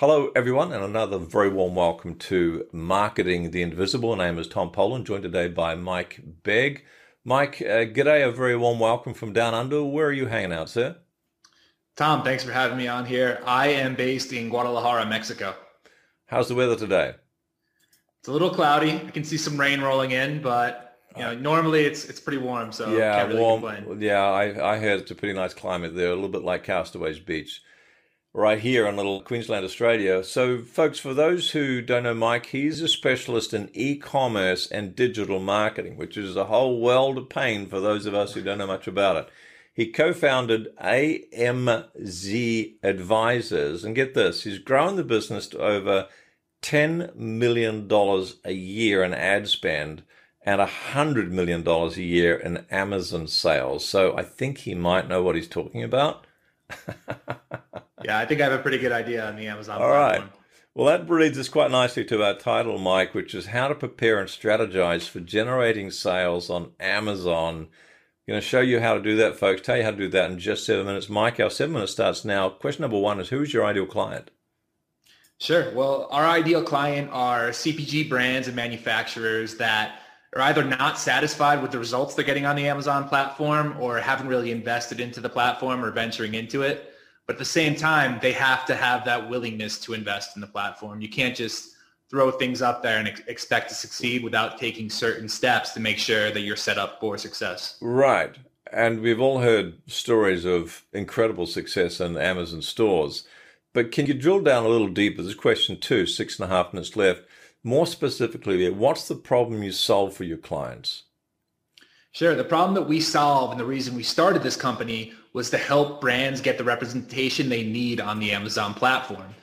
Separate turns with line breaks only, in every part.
Hello, everyone, and another very warm welcome to Marketing the Invisible. My name is Tom Poland, joined today by Mike Begg. Mike, uh, g'day, a very warm welcome from down under. Where are you hanging out, sir?
Tom, thanks for having me on here. I am based in Guadalajara, Mexico.
How's the weather today?
It's a little cloudy. I can see some rain rolling in, but you know, normally it's it's pretty warm, so
yeah,
can't really
warm.
complain.
Yeah, I, I heard it's a pretty nice climate there, a little bit like Castaways Beach, right here in little Queensland, Australia. So, folks, for those who don't know Mike, he's a specialist in e-commerce and digital marketing, which is a whole world of pain for those of us who don't know much about it. He co-founded AMZ Advisers, and get this, he's grown the business to over $10 million a year in ad spend and $100 million a year in Amazon sales. So I think he might know what he's talking about.
Yeah, I think I have a pretty good idea on the Amazon
All right.
platform.
Well, that leads us quite nicely to our title, Mike, which is how to prepare and strategize for generating sales on Amazon. I'm going to show you how to do that, folks. Tell you how to do that in just seven minutes. Mike, our seven minutes starts now. Question number one is who is your ideal client?
Sure. Well, our ideal client are CPG brands and manufacturers that are either not satisfied with the results they're getting on the Amazon platform or haven't really invested into the platform or venturing into it. But at the same time, they have to have that willingness to invest in the platform. You can't just throw things up there and ex- expect to succeed without taking certain steps to make sure that you're set up for success.
Right. And we've all heard stories of incredible success in Amazon stores. But can you drill down a little deeper? This question two, six and a half minutes left. More specifically, what's the problem you solve for your clients?
Sure. The problem that we solve and the reason we started this company was to help brands get the representation they need on the Amazon platform.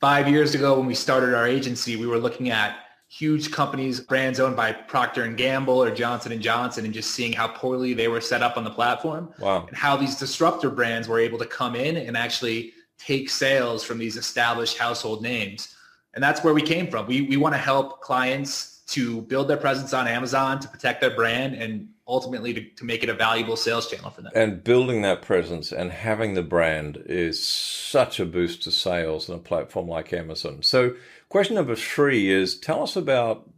Five years ago, when we started our agency, we were looking at huge companies, brands owned by Procter and Gamble or Johnson and Johnson, and just seeing how poorly they were set up on the platform,
Wow.
and how these disruptor brands were able to come in and actually take sales from these established household names. And that's where we came from. We we want to help clients to build their presence on Amazon, to protect their brand, and ultimately to, to make it a valuable sales channel for them.
And building that presence and having the brand is such a boost to sales on a platform like Amazon. So, question number three is tell us about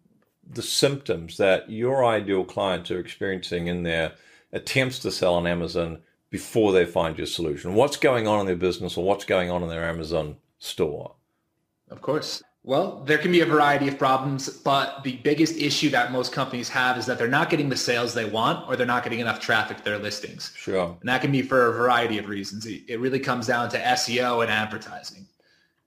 the symptoms that your ideal clients are experiencing in their attempts to sell on Amazon before they find your solution. What's going on in their business or what's going on in their Amazon store?
Of course. Well, there can be a variety of problems, but the biggest issue that most companies have is that they're not getting the sales they want or they're not getting enough traffic to their listings.
Sure.
And that can be for a variety of reasons. It really comes down to SEO and advertising.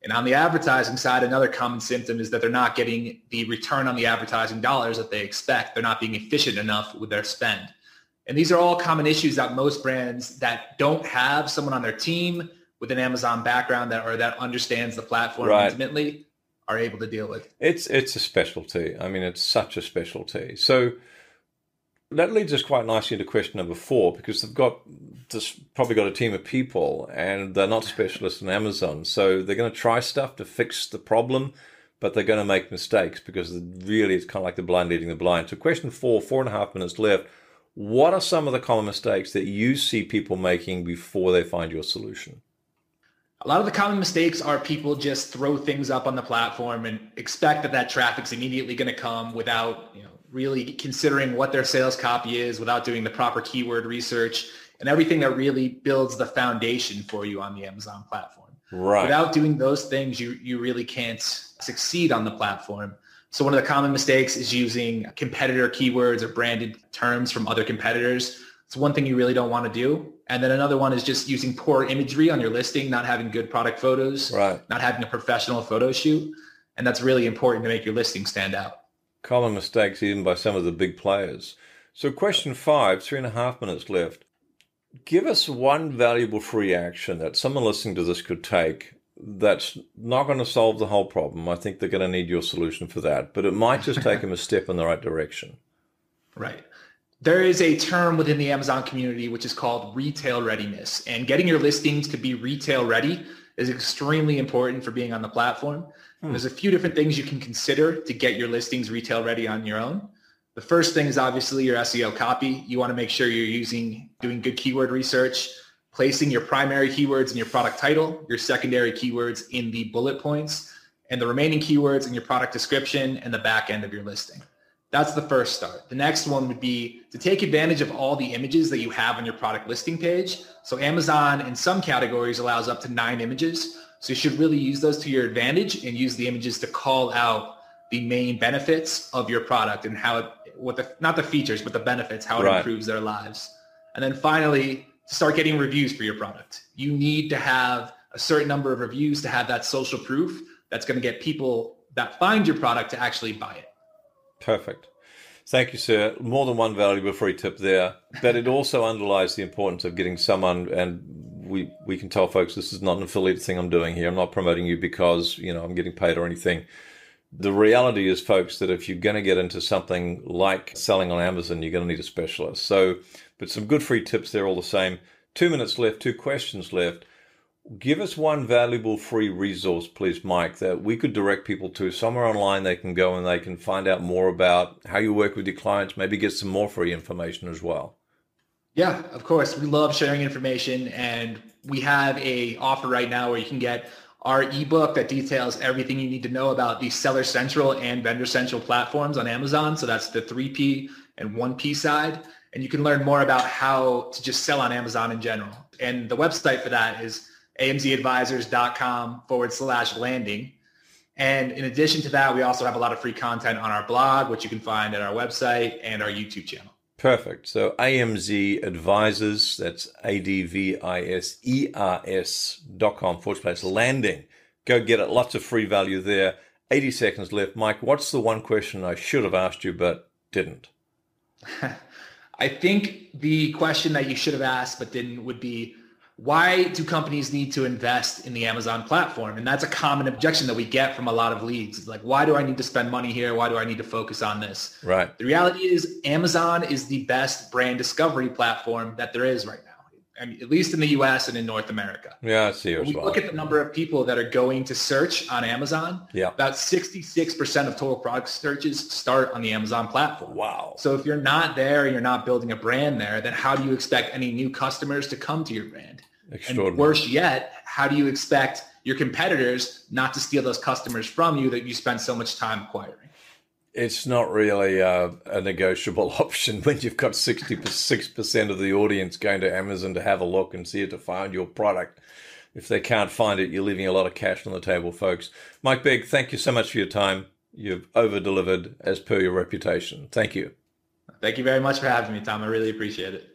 And on the advertising side, another common symptom is that they're not getting the return on the advertising dollars that they expect. They're not being efficient enough with their spend. And these are all common issues that most brands that don't have someone on their team with an Amazon background that or that understands the platform
Right.
intimately are able to deal with.
It's it's a specialty. I mean, it's such a specialty. So that leads us quite nicely into question number four because they've got just probably got a team of people and they're not specialists in Amazon, so they're going to try stuff to fix the problem, but they're going to make mistakes because really it's kind of like the blind leading the blind. So question four, four and a half minutes left. What are some of the common mistakes that you see people making before they find your solution?
A lot of the common mistakes are people just throw things up on the platform and expect that that traffic's immediately going to come without, you know, really considering what their sales copy is, without doing the proper keyword research and everything that really builds the foundation for you on the Amazon platform.
Right.
Without doing those things, you you really can't succeed on the platform. So one of the common mistakes is using competitor keywords or branded terms from other competitors. It's one thing you really don't want to do. And then another one is just using poor imagery on your listing, not having good product photos,
Right.
not having a professional photo shoot. And that's really important to make your listing stand out.
common mistakes even by some of the big players. So, question five, three and a half minutes left. Give us one valuable free action that someone listening to this could take that's not going to solve the whole problem. I think they're going to need your solution for that, but it might just take them a step in the right direction.
Right. There is a term within the Amazon community which is called retail readiness. And getting your listings to be retail ready is extremely important for being on the platform. Hmm. There's a few different things you can consider to get your listings retail ready on your own. The first thing is obviously your SEO copy. You want to make sure you're using doing good keyword research, placing your primary keywords in your product title, your secondary keywords in the bullet points, and the remaining keywords in your product description and the back end of your listing. That's the first start. The next one would be to take advantage of all the images that you have on your product listing page. So Amazon in some categories allows up to nine images. So you should really use those to your advantage and use the images to call out the main benefits of your product and how it, what the, not the features, but the benefits, how it right. improves their lives. And then finally, start getting reviews for your product. You need to have a certain number of reviews to have that social proof that's going to get people that find your product to actually buy it.
Perfect. Thank you, sir. More than one valuable free tip there. But it also underlies the importance of getting someone, and we we can tell folks this is not an affiliate thing I'm doing here. I'm not promoting you because you know I'm getting paid or anything. The reality is, folks, that if you're going to get into something like selling on Amazon, you're going to need a specialist. So, but some good free tips there all the same. Two minutes left, two questions left. Give us one valuable free resource, please, Mike, that we could direct people to somewhere online they can go and they can find out more about how you work with your clients, maybe get some more free information as well.
Yeah, of course. We love sharing information and we have a offer right now where you can get our ebook that details everything you need to know about the Seller Central and Vendor Central platforms on Amazon. So that's the 3P and 1P side. And you can learn more about how to just sell on Amazon in general. And the website for that is amzadvisers.com forward slash landing. And in addition to that, we also have a lot of free content on our blog, which you can find at our website and our YouTube channel.
Perfect. So AMZ Advisers, that's A-D-V-I-S-E-R-S dot com forward slash landing. Go get it. Lots of free value there. 80 seconds left. Mike, what's the one question I should have asked you but didn't?
I think the question that you should have asked but didn't would be why do companies need to invest in the Amazon platform? And that's a common objection that we get from a lot of leads. It's like, why do I need to spend money here? Why do I need to focus on this?
Right.
The reality is Amazon is the best brand discovery platform that there is right now. I mean, at least in the U.S. and in North America.
Yeah, I see. As
we
well.
look at the number of people that are going to search on Amazon.
Yeah.
About 66% of total product searches start on the Amazon platform.
Wow.
So if you're not there, and you're not building a brand there, then how do you expect any new customers to come to your brand? Extraordinary. And worse yet, how do you expect your competitors not to steal those customers from you that you spend so much time acquiring?
It's not really a, a negotiable option when you've got 66% of the audience going to Amazon to have a look and see it to find your product. If they can't find it, you're leaving a lot of cash on the table, folks. Mike Begg, thank you so much for your time. You've over delivered as per your reputation. Thank you.
Thank you very much for having me, Tom. I really appreciate it.